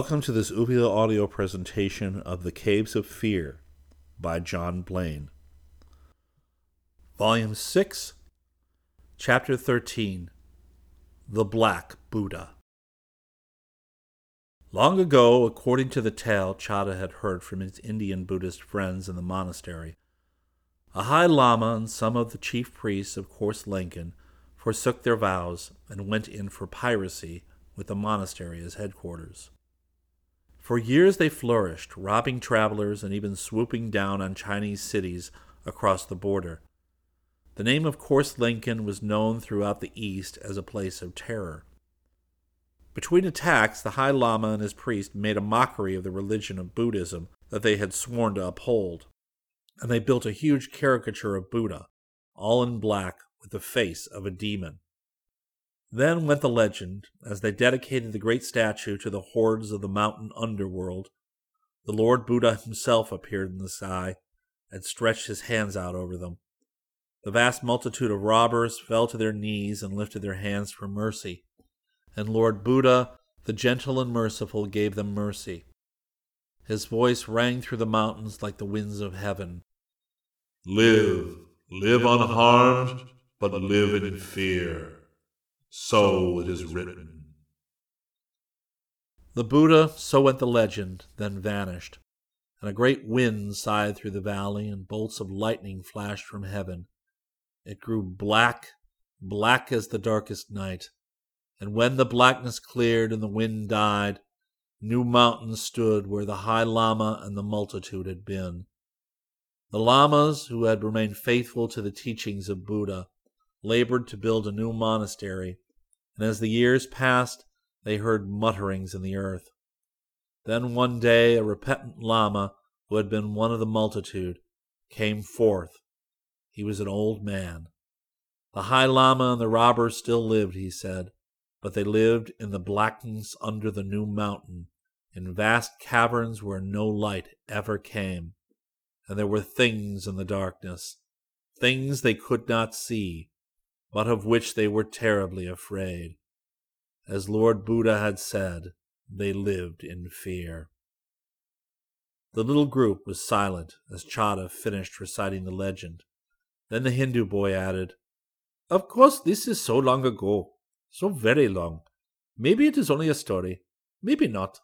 Welcome to this Uvula audio presentation of The Caves of Fear by John Blaine. Volume 6, Chapter 13 The Black Buddha. Long ago, according to the tale Chada had heard from his Indian Buddhist friends in the monastery, a high lama and some of the chief priests of Course Lenken forsook their vows and went in for piracy with the monastery as headquarters. For years they flourished, robbing travelers and even swooping down on Chinese cities across the border. The name of Course Lenken was known throughout the East as a place of terror. Between attacks, the High Lama and his priest made a mockery of the religion of Buddhism that they had sworn to uphold, and they built a huge caricature of Buddha, all in black with the face of a demon. Then went the legend, as they dedicated the great statue to the hordes of the mountain underworld. The Lord Buddha himself appeared in the sky and stretched his hands out over them. The vast multitude of robbers fell to their knees and lifted their hands for mercy. And Lord Buddha, the gentle and merciful, gave them mercy. His voice rang through the mountains like the winds of heaven. Live, live unharmed, but live in fear. So it is written. The Buddha, so went the legend, then vanished, and a great wind sighed through the valley, and bolts of lightning flashed from heaven. It grew black, black as the darkest night, and when the blackness cleared and the wind died, new mountains stood where the High Lama and the multitude had been. The Lamas, who had remained faithful to the teachings of Buddha, labored to build a new monastery, and as the years passed, they heard mutterings in the earth. Then one day a repentant Lama, who had been one of the multitude, came forth. He was an old man. The High Lama and the robbers still lived, he said, but they lived in the blackness under the new mountain, in vast caverns where no light ever came. And there were things in the darkness, things they could not see, but of which they were terribly afraid. As Lord Buddha had said, they lived in fear. The little group was silent as Chada finished reciting the legend. Then the Hindu boy added, Of course, this is so long ago, so very long. Maybe it is only a story, maybe not.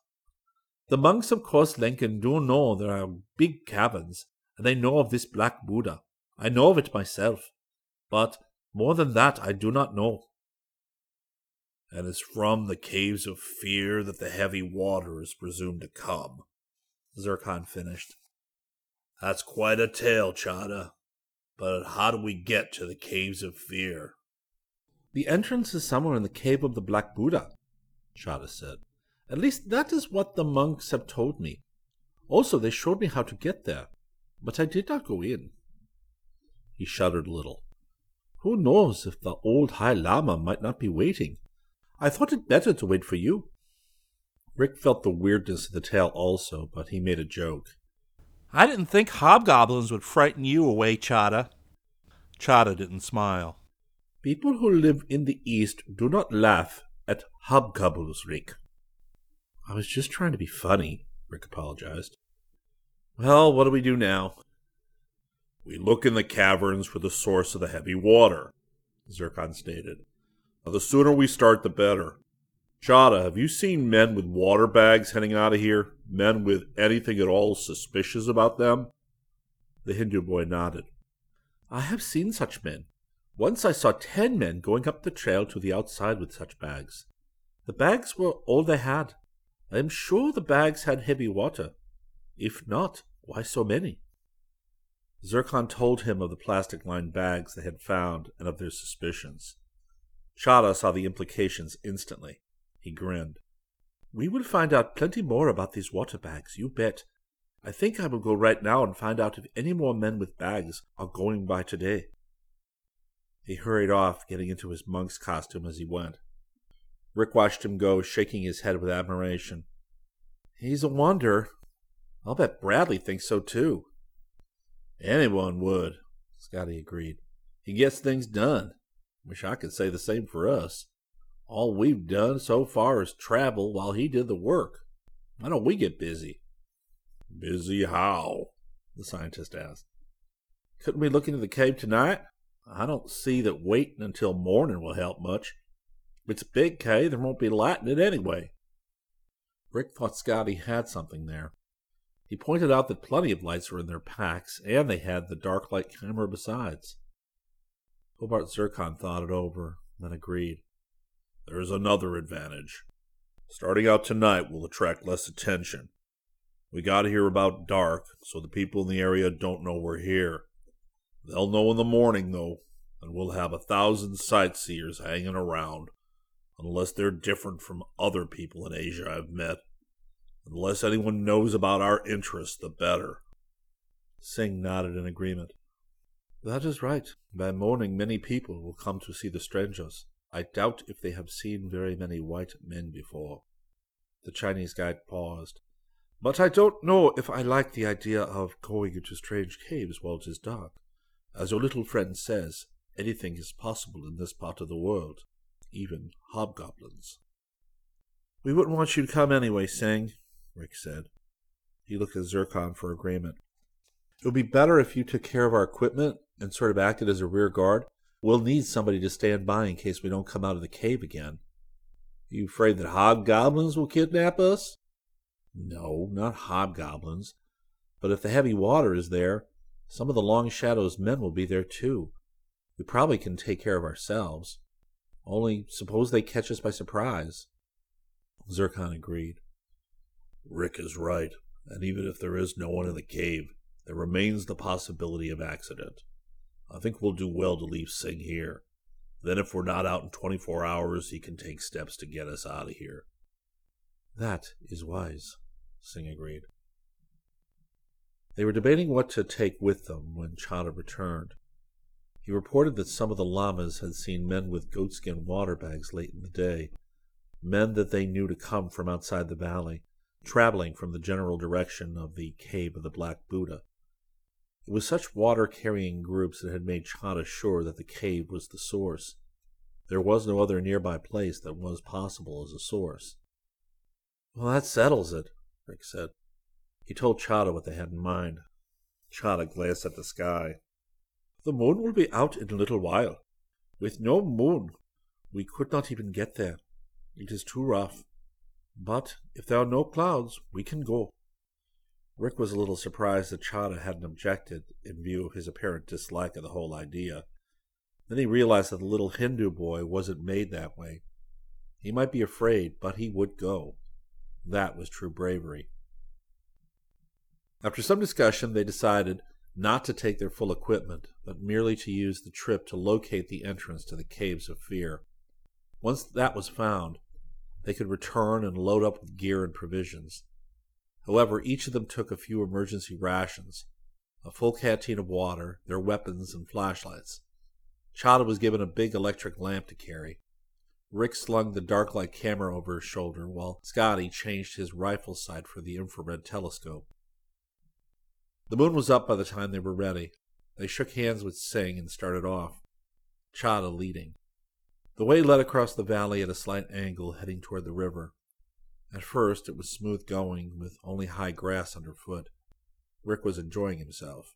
The monks of Course Lenken do know there are big caverns, and they know of this black Buddha. I know of it myself. But more than that I do not know. And it's from the caves of fear that the heavy water is presumed to come. Zircon finished. That's quite a tale, Chada. But how do we get to the caves of fear? The entrance is somewhere in the cave of the Black Buddha, Chada said. At least that is what the monks have told me. Also, they showed me how to get there, but I did not go in. He shuddered a little. Who knows if the old High Lama might not be waiting? I thought it better to wait for you. Rick felt the weirdness of the tale also, but he made a joke. I didn't think hobgoblins would frighten you away, Chada. Chada didn't smile. People who live in the East do not laugh at hobgoblins, Rick. I was just trying to be funny, Rick apologized. Well, what do we do now? We look in the caverns for the source of the heavy water, Zircon stated. The sooner we start, the better. Chada, have you seen men with water bags heading out of here? Men with anything at all suspicious about them? The Hindu boy nodded. I have seen such men. Once I saw ten men going up the trail to the outside with such bags. The bags were all they had. I am sure the bags had heavy water. If not, why so many? Zircon told him of the plastic lined bags they had found and of their suspicions. Chada saw the implications instantly. He grinned. We will find out plenty more about these water bags, you bet. I think I will go right now and find out if any more men with bags are going by today. He hurried off, getting into his monk's costume as he went. Rick watched him go, shaking his head with admiration. He's a wonder. I'll bet Bradley thinks so too. Anyone would, Scotty agreed. He gets things done. Wish I could say the same for us. All we've done so far is travel while he did the work. Why don't we get busy? Busy how? the scientist asked. Couldn't we look into the cave tonight? I don't see that waiting until morning will help much. If it's a big cave, there won't be light in it anyway. Rick thought Scotty had something there. He pointed out that plenty of lights were in their packs, and they had the dark light camera besides. Hobart Zircon thought it over, then agreed. There's another advantage. Starting out tonight will attract less attention. We got here about dark, so the people in the area don't know we're here. They'll know in the morning, though, and we'll have a thousand sightseers hanging around, unless they're different from other people in Asia I've met. The less anyone knows about our interests, the better. Singh nodded in agreement. That is right. By morning, many people will come to see the strangers. I doubt if they have seen very many white men before. The Chinese guide paused. But I don't know if I like the idea of going into strange caves while it is dark. As your little friend says, anything is possible in this part of the world, even hobgoblins. We wouldn't want you to come anyway, Singh, Rick said. He looked at Zircon for agreement. It would be better if you took care of our equipment and sort of acted as a rear guard. We'll need somebody to stand by in case we don't come out of the cave again. You afraid that hobgoblins will kidnap us? No, not hobgoblins. But if the heavy water is there, some of the Long Shadow's men will be there too. We probably can take care of ourselves. Only suppose they catch us by surprise. Zircon agreed. Rick is right, and even if there is no one in the cave, there remains the possibility of accident. I think we'll do well to leave Singh here. Then, if we're not out in 24 hours, he can take steps to get us out of here. That is wise, Singh agreed. They were debating what to take with them when Chada returned. He reported that some of the lamas had seen men with goatskin water bags late in the day, men that they knew to come from outside the valley, traveling from the general direction of the Cave of the Black Buddha. It was such water carrying groups that had made Chada sure that the cave was the source. There was no other nearby place that was possible as a source. Well, that settles it, Rick said. He told Chada what they had in mind. Chada glanced at the sky. The moon will be out in a little while. With no moon, we could not even get there. It is too rough. But if there are no clouds, we can go. Rick was a little surprised that Chada hadn't objected in view of his apparent dislike of the whole idea. Then he realized that the little Hindu boy wasn't made that way. He might be afraid, but he would go. That was true bravery. After some discussion, they decided not to take their full equipment, but merely to use the trip to locate the entrance to the Caves of Fear. Once that was found, they could return and load up with gear and provisions. However, each of them took a few emergency rations, a full canteen of water, their weapons, and flashlights. Chada was given a big electric lamp to carry. Rick slung the dark light camera over his shoulder, while Scotty changed his rifle sight for the infrared telescope. The moon was up by the time they were ready. They shook hands with Singh and started off, Chada leading. The way led across the valley at a slight angle, heading toward the river. At first, it was smooth going, with only high grass underfoot. Rick was enjoying himself.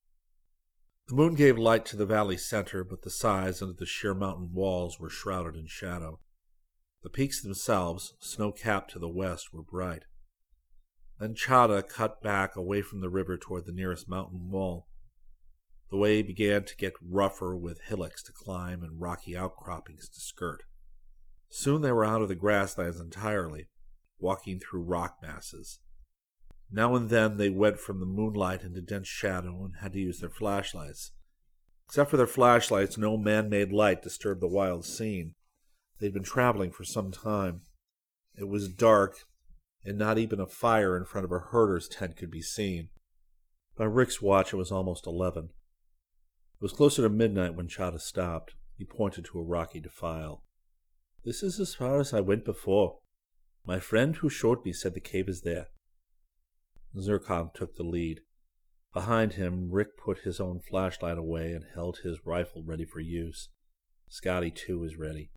The moon gave light to the valley center, but the sides and the sheer mountain walls were shrouded in shadow. The peaks themselves, snow capped to the west, were bright. Then Chada cut back away from the river toward the nearest mountain wall. The way began to get rougher with hillocks to climb and rocky outcroppings to skirt. Soon they were out of the grasslands entirely, walking through rock masses. Now and then they went from the moonlight into dense shadow and had to use their flashlights. Except for their flashlights, no man made light disturbed the wild scene. They'd been traveling for some time. It was dark, and not even a fire in front of a herder's tent could be seen. By Rick's watch, it was almost eleven. It was closer to midnight when Chada stopped. He pointed to a rocky defile. This is as far as I went before. My friend who showed me said the cave is there. Zircon took the lead. Behind him, Rick put his own flashlight away and held his rifle ready for use. Scotty, too, was ready.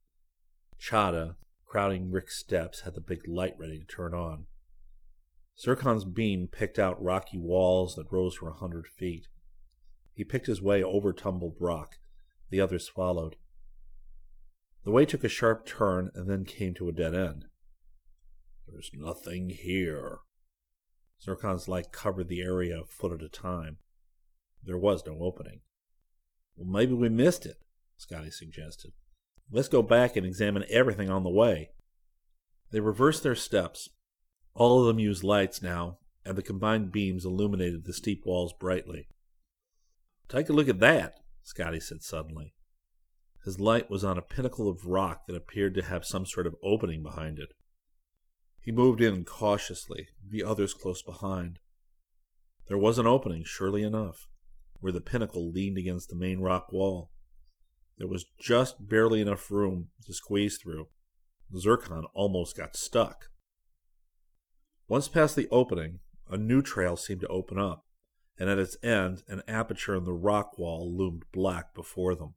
Chada, crowding Rick's steps, had the big light ready to turn on. Zircon's beam picked out rocky walls that rose for a hundred feet. He picked his way over tumbled rock. The others followed. The way took a sharp turn and then came to a dead end. There's nothing here. Zircon's light covered the area a foot at a time. There was no opening. Well, maybe we missed it, Scotty suggested. Let's go back and examine everything on the way. They reversed their steps. All of them used lights now, and the combined beams illuminated the steep walls brightly. Take a look at that, Scotty said suddenly. His light was on a pinnacle of rock that appeared to have some sort of opening behind it. He moved in cautiously, the others close behind. There was an opening, surely enough, where the pinnacle leaned against the main rock wall. There was just barely enough room to squeeze through. Zircon almost got stuck. Once past the opening, a new trail seemed to open up, and at its end, an aperture in the rock wall loomed black before them.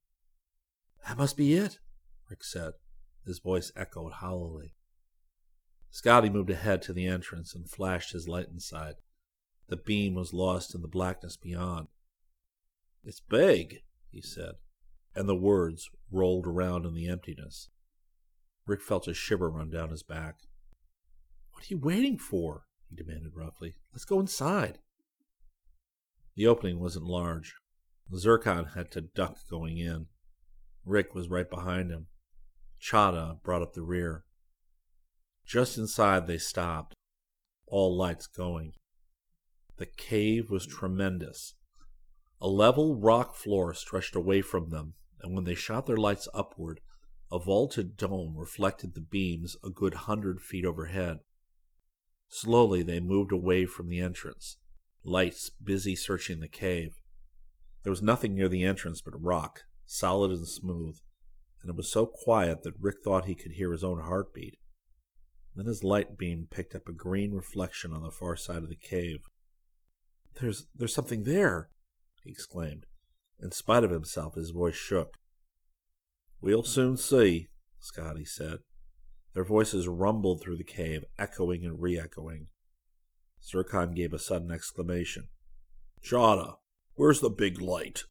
That must be it, Rick said. His voice echoed hollowly. Scotty moved ahead to the entrance and flashed his light inside. The beam was lost in the blackness beyond. It's big, he said, and the words rolled around in the emptiness. Rick felt a shiver run down his back. What are you waiting for? he demanded roughly. Let's go inside. The opening wasn't large. Zircon had to duck going in. Rick was right behind him. Chada brought up the rear. Just inside, they stopped, all lights going. The cave was tremendous. A level rock floor stretched away from them, and when they shot their lights upward, a vaulted dome reflected the beams a good hundred feet overhead. Slowly they moved away from the entrance, lights busy searching the cave. There was nothing near the entrance but rock, solid and smooth, and it was so quiet that Rick thought he could hear his own heartbeat. Then his light beam picked up a green reflection on the far side of the cave. There's there's something there, he exclaimed. In spite of himself, his voice shook. We'll soon see, Scotty said. Their voices rumbled through the cave, echoing and re echoing. Zircon gave a sudden exclamation. Chada, where's the big light?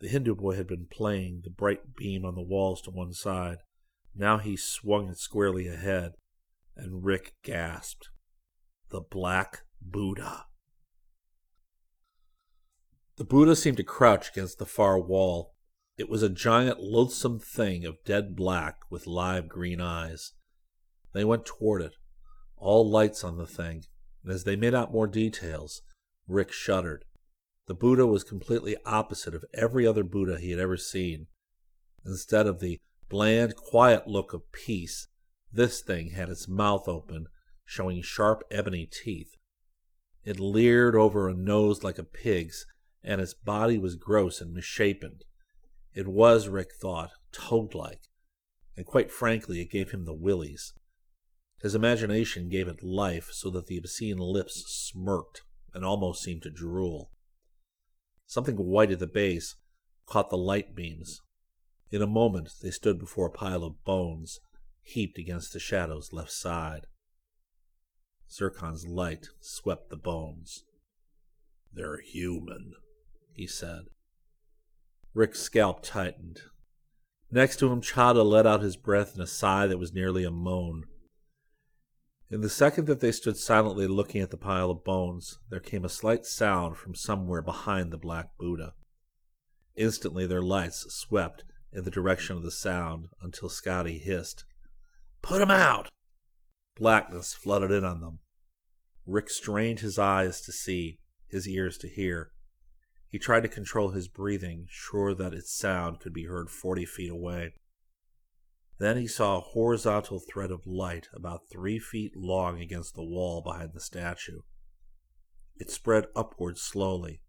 The Hindu boy had been playing the bright beam on the walls to one side. Now he swung it squarely ahead, and Rick gasped. The Black Buddha. The Buddha seemed to crouch against the far wall. It was a giant, loathsome thing of dead black with live green eyes. They went toward it, all lights on the thing, and as they made out more details, Rick shuddered. The Buddha was completely opposite of every other Buddha he had ever seen. Instead of the bland, quiet look of peace, this thing had its mouth open, showing sharp ebony teeth. It leered over a nose like a pig's, and its body was gross and misshapen. It was, Rick thought, toad like, and quite frankly, it gave him the willies. His imagination gave it life so that the obscene lips smirked and almost seemed to drool. Something white at the base caught the light beams. In a moment, they stood before a pile of bones heaped against the shadow's left side. Zircon's light swept the bones. They're human, he said. Rick's scalp tightened. Next to him, Chada let out his breath in a sigh that was nearly a moan. In the second that they stood silently looking at the pile of bones, there came a slight sound from somewhere behind the Black Buddha. Instantly, their lights swept in the direction of the sound until Scotty hissed, Put 'em out! Blackness flooded in on them. Rick strained his eyes to see, his ears to hear. He tried to control his breathing, sure that its sound could be heard forty feet away. Then he saw a horizontal thread of light about three feet long against the wall behind the statue. It spread upward slowly,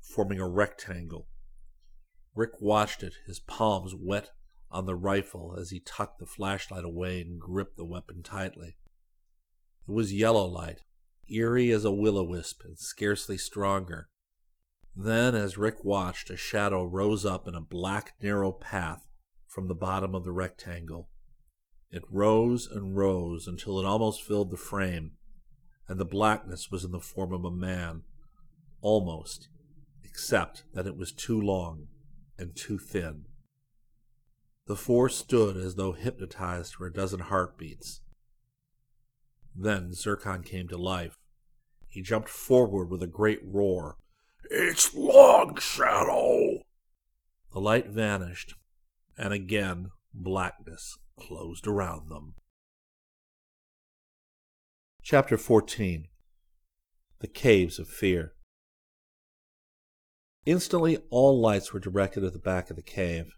forming a rectangle. Rick watched it, his palms wet on the rifle as he tucked the flashlight away and gripped the weapon tightly. It was yellow light, eerie as a will o wisp and scarcely stronger. Then, as Rick watched, a shadow rose up in a black, narrow path from the bottom of the rectangle. It rose and rose until it almost filled the frame, and the blackness was in the form of a man. Almost, except that it was too long and too thin. The four stood as though hypnotized for a dozen heartbeats. Then Zircon came to life. He jumped forward with a great roar. It's Long Shadow! The light vanished, and again blackness closed around them. Chapter 14 The Caves of Fear Instantly, all lights were directed at the back of the cave.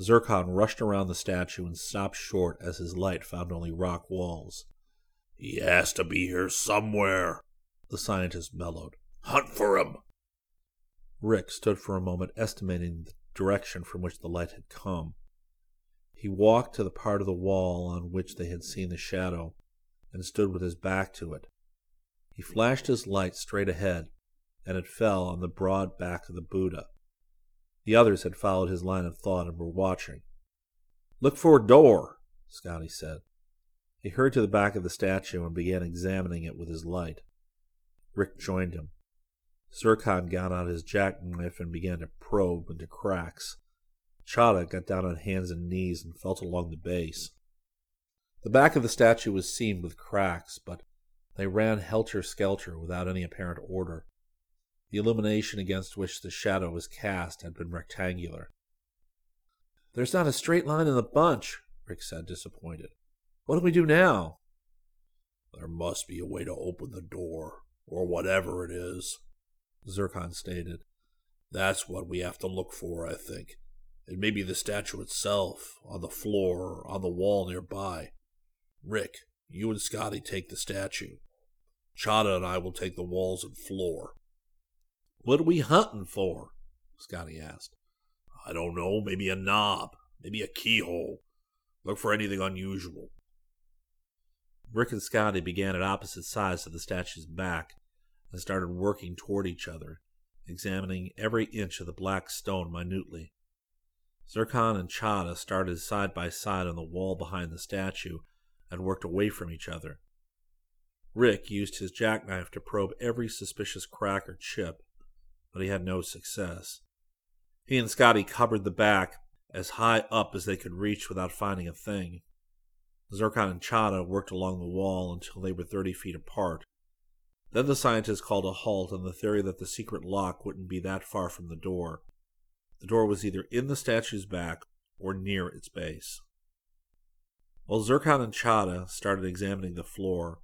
Zircon rushed around the statue and stopped short as his light found only rock walls. He has to be here somewhere, the scientist bellowed. Hunt for him. Rick stood for a moment estimating the direction from which the light had come. He walked to the part of the wall on which they had seen the shadow and stood with his back to it. He flashed his light straight ahead, and it fell on the broad back of the Buddha. The others had followed his line of thought and were watching. Look for a door, Scotty said. He hurried to the back of the statue and began examining it with his light. Rick joined him. Zircon got out his jackknife and began to probe into cracks. Chada got down on hands and knees and felt along the base. The back of the statue was seamed with cracks, but they ran helter skelter without any apparent order. The illumination against which the shadow was cast had been rectangular. There's not a straight line in the bunch, Rick said, disappointed. What do we do now? There must be a way to open the door, or whatever it is, Zircon stated. That's what we have to look for, I think. It may be the statue itself, on the floor, or on the wall nearby. Rick, you and Scotty take the statue. Chada and I will take the walls and floor. What are we hunting for? Scotty asked. I don't know. Maybe a knob. Maybe a keyhole. Look for anything unusual. Rick and Scotty began at opposite sides of the statue's back and started working toward each other, examining every inch of the black stone minutely. Zircon and Chada started side by side on the wall behind the statue and worked away from each other. Rick used his jackknife to probe every suspicious crack or chip but he had no success. He and Scotty covered the back as high up as they could reach without finding a thing. Zircon and Chada worked along the wall until they were thirty feet apart. Then the scientists called a halt on the theory that the secret lock wouldn't be that far from the door. The door was either in the statue's back or near its base. While Zircon and Chada started examining the floor,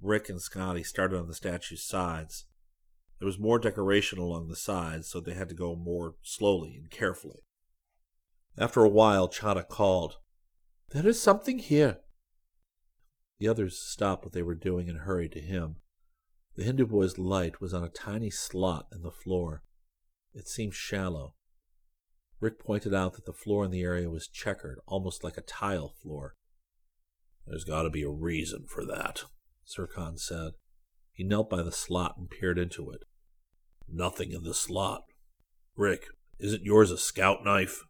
Rick and Scotty started on the statue's sides. There was more decoration along the sides, so they had to go more slowly and carefully. After a while, Chada called, There is something here. The others stopped what they were doing and hurried to him. The Hindu boy's light was on a tiny slot in the floor. It seemed shallow. Rick pointed out that the floor in the area was checkered, almost like a tile floor. There's got to be a reason for that, Zircon said. He knelt by the slot and peered into it. Nothing in the slot. Rick, isn't yours a scout knife?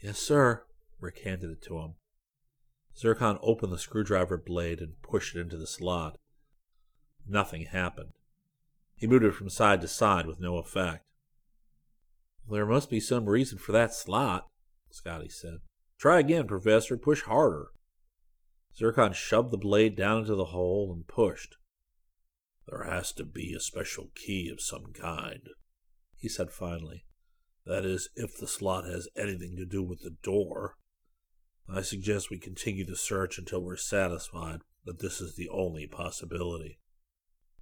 Yes, sir. Rick handed it to him. Zircon opened the screwdriver blade and pushed it into the slot. Nothing happened. He moved it from side to side with no effect. There must be some reason for that slot, Scotty said. Try again, Professor. Push harder. Zircon shoved the blade down into the hole and pushed. There has to be a special key of some kind, he said finally. That is, if the slot has anything to do with the door. I suggest we continue the search until we're satisfied that this is the only possibility.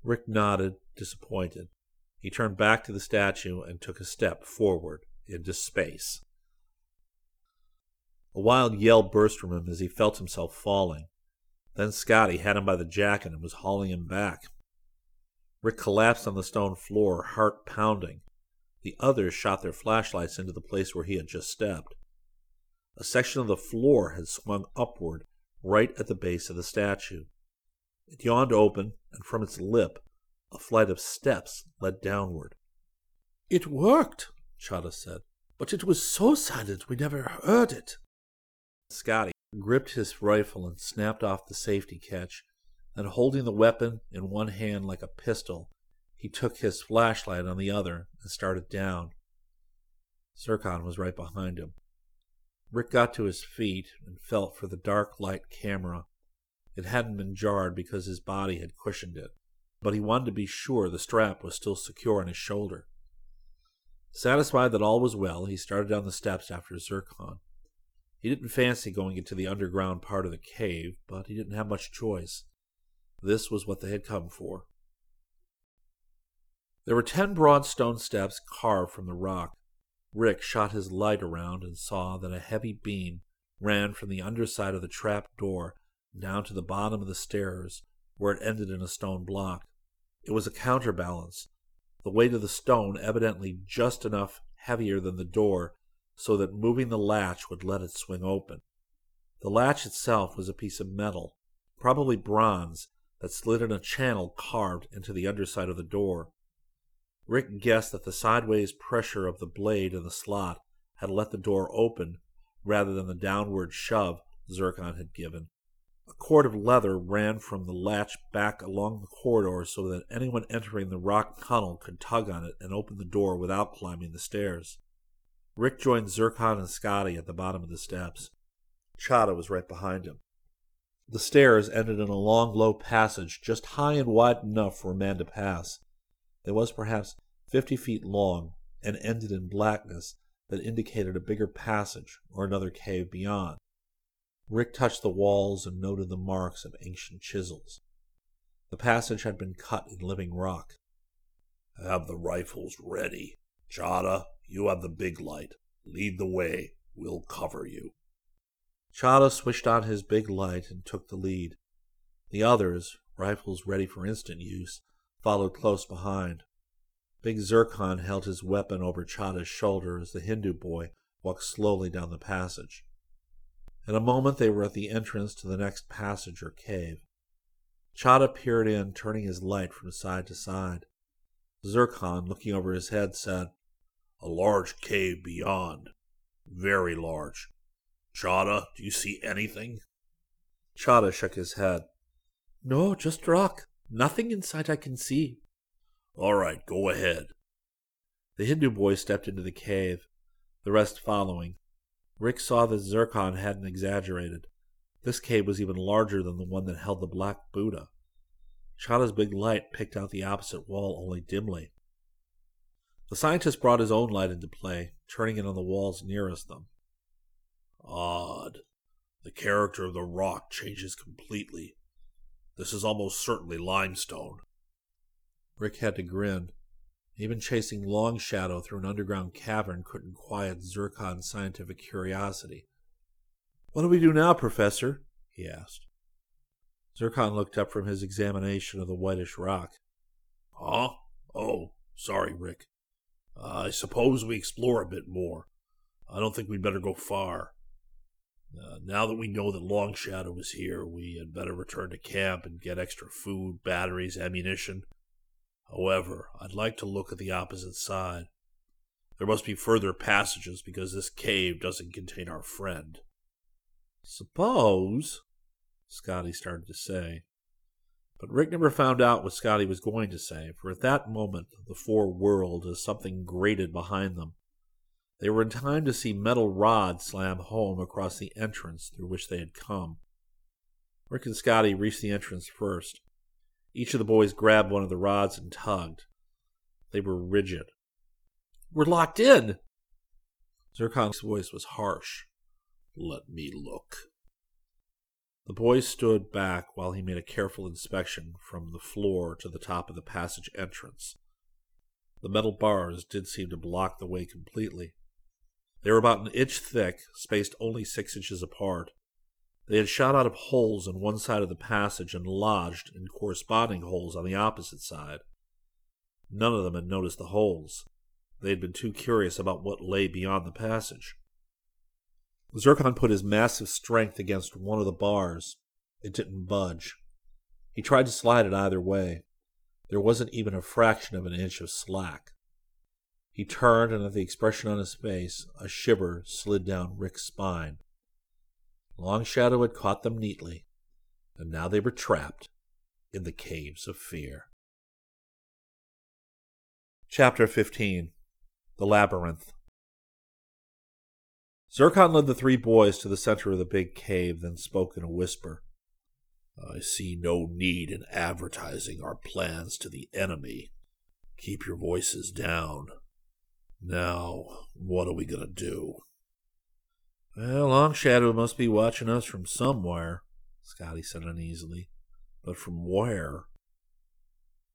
Rick nodded, disappointed. He turned back to the statue and took a step forward into space. A wild yell burst from him as he felt himself falling. Then Scotty had him by the jacket and was hauling him back. Rick collapsed on the stone floor, heart pounding. The others shot their flashlights into the place where he had just stepped. A section of the floor had swung upward right at the base of the statue. It yawned open, and from its lip a flight of steps led downward. It worked, Chada said, but it was so silent we never heard it. Scotty gripped his rifle and snapped off the safety catch. Then, holding the weapon in one hand like a pistol, he took his flashlight on the other and started down. Zircon was right behind him. Rick got to his feet and felt for the dark light camera. It hadn't been jarred because his body had cushioned it, but he wanted to be sure the strap was still secure on his shoulder. Satisfied that all was well, he started down the steps after Zircon. He didn't fancy going into the underground part of the cave, but he didn't have much choice. This was what they had come for. There were ten broad stone steps carved from the rock. Rick shot his light around and saw that a heavy beam ran from the underside of the trap door down to the bottom of the stairs, where it ended in a stone block. It was a counterbalance, the weight of the stone evidently just enough heavier than the door so that moving the latch would let it swing open. The latch itself was a piece of metal, probably bronze, that slid in a channel carved into the underside of the door. Rick guessed that the sideways pressure of the blade in the slot had let the door open rather than the downward shove Zircon had given. A cord of leather ran from the latch back along the corridor so that anyone entering the rock tunnel could tug on it and open the door without climbing the stairs. Rick joined Zircon and Scotty at the bottom of the steps. Chada was right behind him. The stairs ended in a long, low passage just high and wide enough for a man to pass. It was perhaps fifty feet long and ended in blackness that indicated a bigger passage or another cave beyond. Rick touched the walls and noted the marks of ancient chisels. The passage had been cut in living rock. Have the rifles ready. Chada, you have the big light. Lead the way. We'll cover you. Chada switched on his big light and took the lead. The others, rifles ready for instant use, followed close behind. Big Zircon held his weapon over Chada's shoulder as the Hindu boy walked slowly down the passage. In a moment they were at the entrance to the next passage or cave. Chada peered in, turning his light from side to side. Zircon, looking over his head, said, A large cave beyond. Very large. Chada, do you see anything? Chada shook his head. No, just rock. Nothing in sight I can see. All right, go ahead. The Hindu boy stepped into the cave, the rest following. Rick saw that Zircon hadn't exaggerated. This cave was even larger than the one that held the Black Buddha. Chada's big light picked out the opposite wall only dimly. The scientist brought his own light into play, turning it on the walls nearest them. Odd. The character of the rock changes completely. This is almost certainly limestone. Rick had to grin. Even chasing Long Shadow through an underground cavern couldn't quiet Zircon's scientific curiosity. What do we do now, Professor? he asked. Zircon looked up from his examination of the whitish rock. Huh? Oh, sorry, Rick. Uh, I suppose we explore a bit more. I don't think we'd better go far. Uh, now that we know that Long Shadow is here, we had better return to camp and get extra food, batteries, ammunition, However, I'd like to look at the opposite side. There must be further passages because this cave doesn't contain our friend. Suppose, Scotty started to say. But Rick never found out what Scotty was going to say, for at that moment the four whirled as something grated behind them. They were in time to see metal rods slam home across the entrance through which they had come. Rick and Scotty reached the entrance first. Each of the boys grabbed one of the rods and tugged. They were rigid. We're locked in. Zircon's voice was harsh. Let me look. The boy stood back while he made a careful inspection from the floor to the top of the passage entrance. The metal bars did seem to block the way completely. They were about an inch thick, spaced only six inches apart. They had shot out of holes in one side of the passage and lodged in corresponding holes on the opposite side. None of them had noticed the holes. They had been too curious about what lay beyond the passage. Zircon put his massive strength against one of the bars. It didn't budge. He tried to slide it either way. There wasn't even a fraction of an inch of slack. He turned, and at the expression on his face, a shiver slid down Rick's spine. Long Shadow had caught them neatly, and now they were trapped in the caves of fear. Chapter 15 The Labyrinth Zircon led the three boys to the center of the big cave, then spoke in a whisper. I see no need in advertising our plans to the enemy. Keep your voices down. Now, what are we going to do? Well, Long Shadow must be watching us from somewhere, Scotty said uneasily. But from where?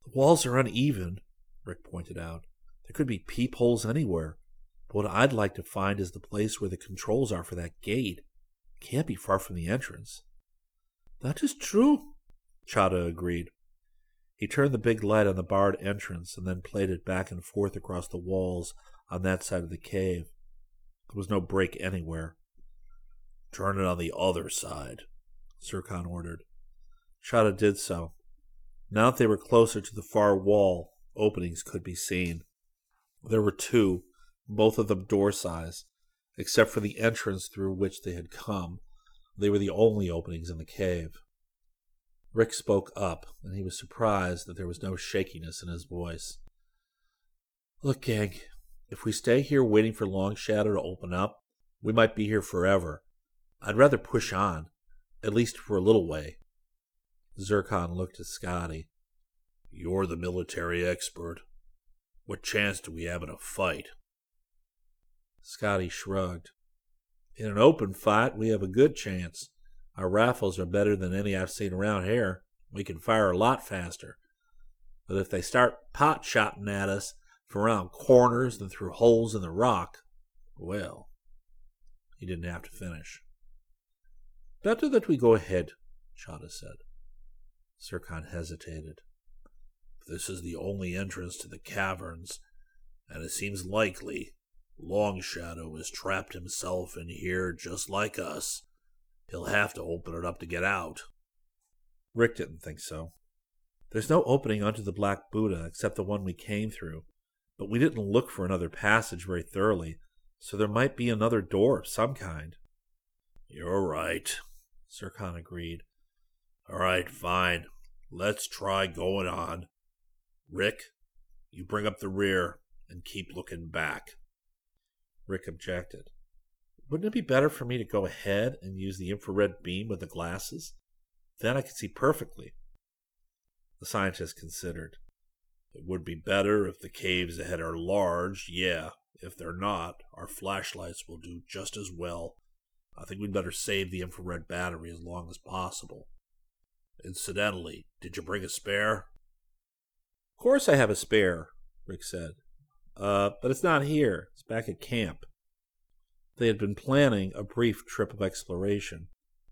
The walls are uneven, Rick pointed out. There could be peepholes anywhere. But what I'd like to find is the place where the controls are for that gate. It can't be far from the entrance. That is true, Chada agreed. He turned the big light on the barred entrance and then played it back and forth across the walls on that side of the cave. There was no break anywhere. Turn it on the other side, Zircon ordered. Chada did so. Now that they were closer to the far wall, openings could be seen. There were two, both of them door size. Except for the entrance through which they had come, they were the only openings in the cave. Rick spoke up, and he was surprised that there was no shakiness in his voice. Look, gang, if we stay here waiting for Long Shadow to open up, we might be here forever. I'd rather push on, at least for a little way. Zircon looked at Scotty. You're the military expert. What chance do we have in a fight? Scotty shrugged. In an open fight, we have a good chance. Our rifles are better than any I've seen around here. We can fire a lot faster. But if they start pot shotting at us from around corners and through holes in the rock, well, he didn't have to finish. Better that we go ahead, Chada said. Zircon hesitated. This is the only entrance to the caverns, and it seems likely Long Shadow has trapped himself in here just like us. He'll have to open it up to get out. Rick didn't think so. There's no opening onto the Black Buddha except the one we came through, but we didn't look for another passage very thoroughly, so there might be another door of some kind. You're right, Zircon agreed. All right, fine. Let's try going on. Rick, you bring up the rear and keep looking back. Rick objected. Wouldn't it be better for me to go ahead and use the infrared beam with the glasses? Then I could see perfectly. The scientist considered. It would be better if the caves ahead are large, yeah. If they're not, our flashlights will do just as well. I think we'd better save the infrared battery as long as possible. Incidentally, did you bring a spare? Of course I have a spare, Rick said. Uh, but it's not here. It's back at camp. They had been planning a brief trip of exploration.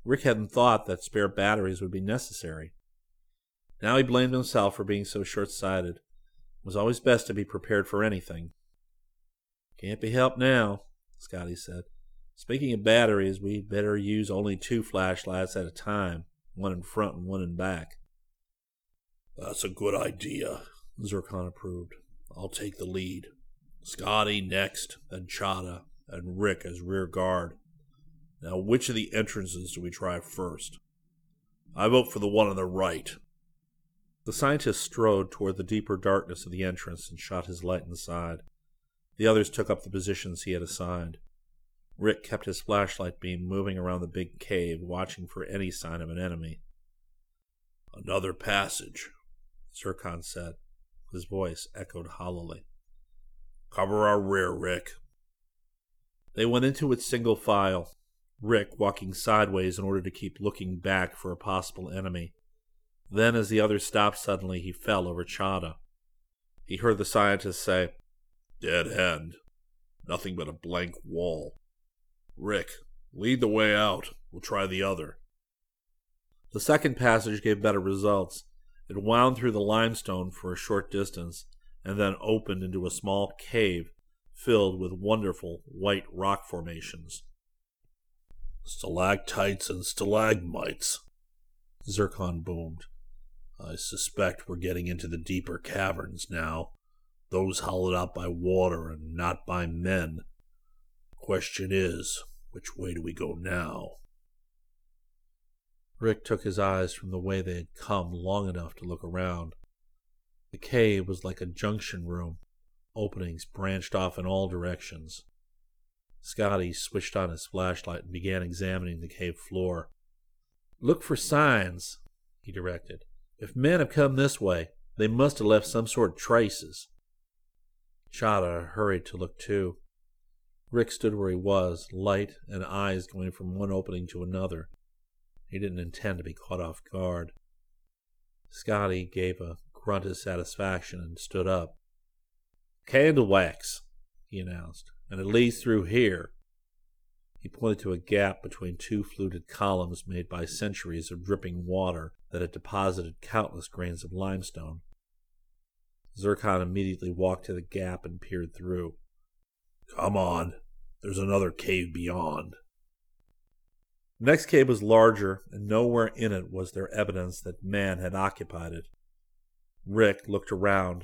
Rick hadn't thought that spare batteries would be necessary. Now he blamed himself for being so short sighted. It was always best to be prepared for anything. Can't be helped now, Scotty said. Speaking of batteries, we'd better use only two flashlights at a time, one in front and one in back. That's a good idea, Zircon approved. I'll take the lead. Scotty next, then Chada, and Rick as rear guard. Now, which of the entrances do we try first? I vote for the one on the right. The scientist strode toward the deeper darkness of the entrance and shot his light inside. The others took up the positions he had assigned. Rick kept his flashlight beam moving around the big cave, watching for any sign of an enemy. Another passage, Zircon said. His voice echoed hollowly. Cover our rear, Rick. They went into it single file. Rick walking sideways in order to keep looking back for a possible enemy. Then, as the others stopped suddenly, he fell over Chada. He heard the scientist say, Dead end. Nothing but a blank wall. Rick, lead the way out. We'll try the other. The second passage gave better results. It wound through the limestone for a short distance and then opened into a small cave filled with wonderful white rock formations. Stalactites and stalagmites, Zircon boomed. I suspect we're getting into the deeper caverns now, those hollowed out by water and not by men. Question is, which way do we go now? Rick took his eyes from the way they had come long enough to look around. The cave was like a junction room. Openings branched off in all directions. Scotty switched on his flashlight and began examining the cave floor. Look for signs, he directed. If men have come this way, they must have left some sort of traces. Chahda hurried to look too. Rick stood where he was, light and eyes going from one opening to another. He didn't intend to be caught off guard. Scotty gave a grunt of satisfaction and stood up. Candle wax, he announced, and it leads through here. He pointed to a gap between two fluted columns made by centuries of dripping water that had deposited countless grains of limestone. Zircon immediately walked to the gap and peered through. Come on, there's another cave beyond. The next cave was larger, and nowhere in it was there evidence that man had occupied it. Rick looked around,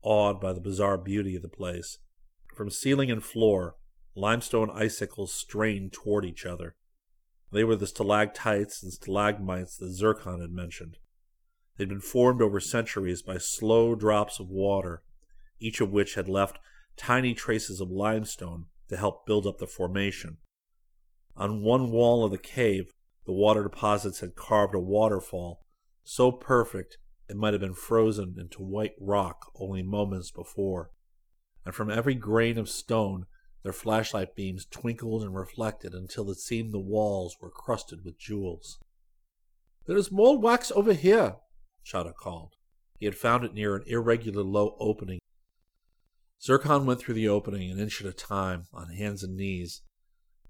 awed by the bizarre beauty of the place. From ceiling and floor, limestone icicles strained toward each other. They were the stalactites and stalagmites that Zircon had mentioned. They'd been formed over centuries by slow drops of water, each of which had left tiny traces of limestone to help build up the formation. On one wall of the cave, the water deposits had carved a waterfall so perfect it might have been frozen into white rock only moments before. And from every grain of stone, their flashlight beams twinkled and reflected until it seemed the walls were crusted with jewels. There is more wax over here, Chahda called. He had found it near an irregular low opening. Zircon went through the opening an inch at a time, on hands and knees.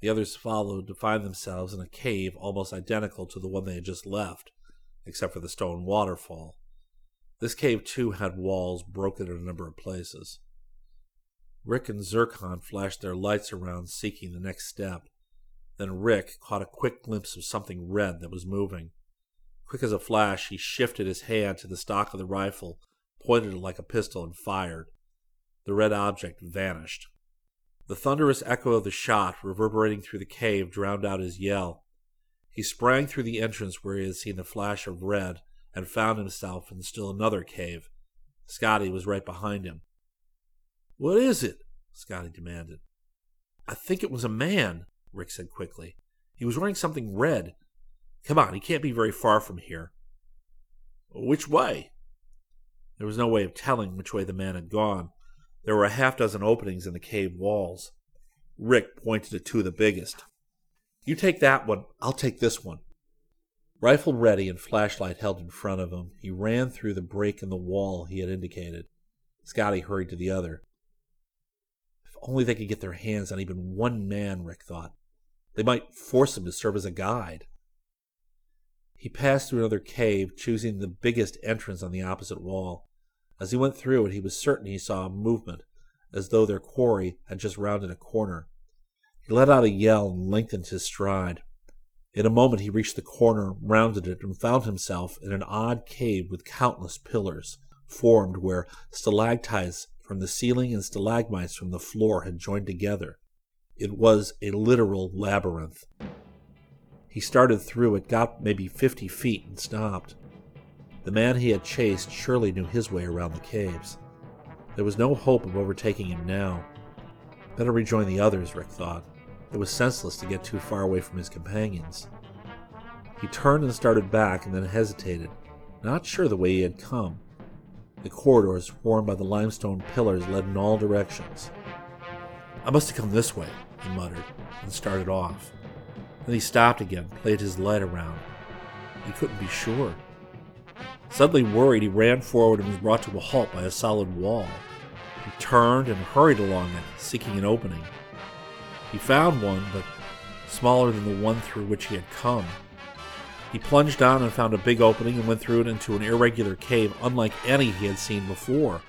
The others followed to find themselves in a cave almost identical to the one they had just left, except for the stone waterfall. This cave, too, had walls broken in a number of places. Rick and Zircon flashed their lights around, seeking the next step. Then Rick caught a quick glimpse of something red that was moving. Quick as a flash, he shifted his hand to the stock of the rifle, pointed it like a pistol, and fired. The red object vanished. The thunderous echo of the shot, reverberating through the cave, drowned out his yell. He sprang through the entrance where he had seen the flash of red and found himself in still another cave. Scotty was right behind him. What is it? Scotty demanded. I think it was a man, Rick said quickly. He was wearing something red. Come on, he can't be very far from here. Which way? There was no way of telling which way the man had gone. There were a half dozen openings in the cave walls. Rick pointed to two of the biggest. You take that one, I'll take this one. Rifle ready and flashlight held in front of him, he ran through the break in the wall he had indicated. Scotty hurried to the other. If only they could get their hands on even one man, Rick thought. They might force him to serve as a guide. He passed through another cave, choosing the biggest entrance on the opposite wall. As he went through it, he was certain he saw a movement, as though their quarry had just rounded a corner. He let out a yell and lengthened his stride. In a moment he reached the corner, rounded it, and found himself in an odd cave with countless pillars, formed where stalactites from the ceiling and stalagmites from the floor had joined together. It was a literal labyrinth. He started through it, got maybe fifty feet, and stopped. The man he had chased surely knew his way around the caves. There was no hope of overtaking him now. Better rejoin the others, Rick thought. It was senseless to get too far away from his companions. He turned and started back and then hesitated, not sure the way he had come. The corridors formed by the limestone pillars led in all directions. I must have come this way, he muttered, and started off. Then he stopped again, played his light around. He couldn't be sure. Suddenly worried, he ran forward and was brought to a halt by a solid wall. He turned and hurried along it, seeking an opening. He found one, but smaller than the one through which he had come. He plunged down and found a big opening and went through it into an irregular cave unlike any he had seen before.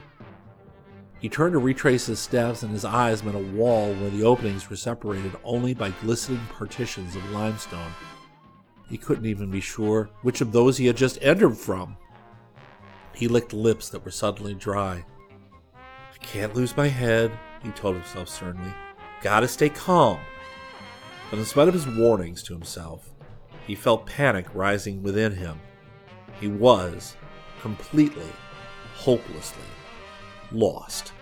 He turned to retrace his steps, and his eyes met a wall where the openings were separated only by glistening partitions of limestone. He couldn't even be sure which of those he had just entered from. He licked lips that were suddenly dry. I can't lose my head, he told himself sternly. Gotta stay calm. But in spite of his warnings to himself, he felt panic rising within him. He was completely, hopelessly lost.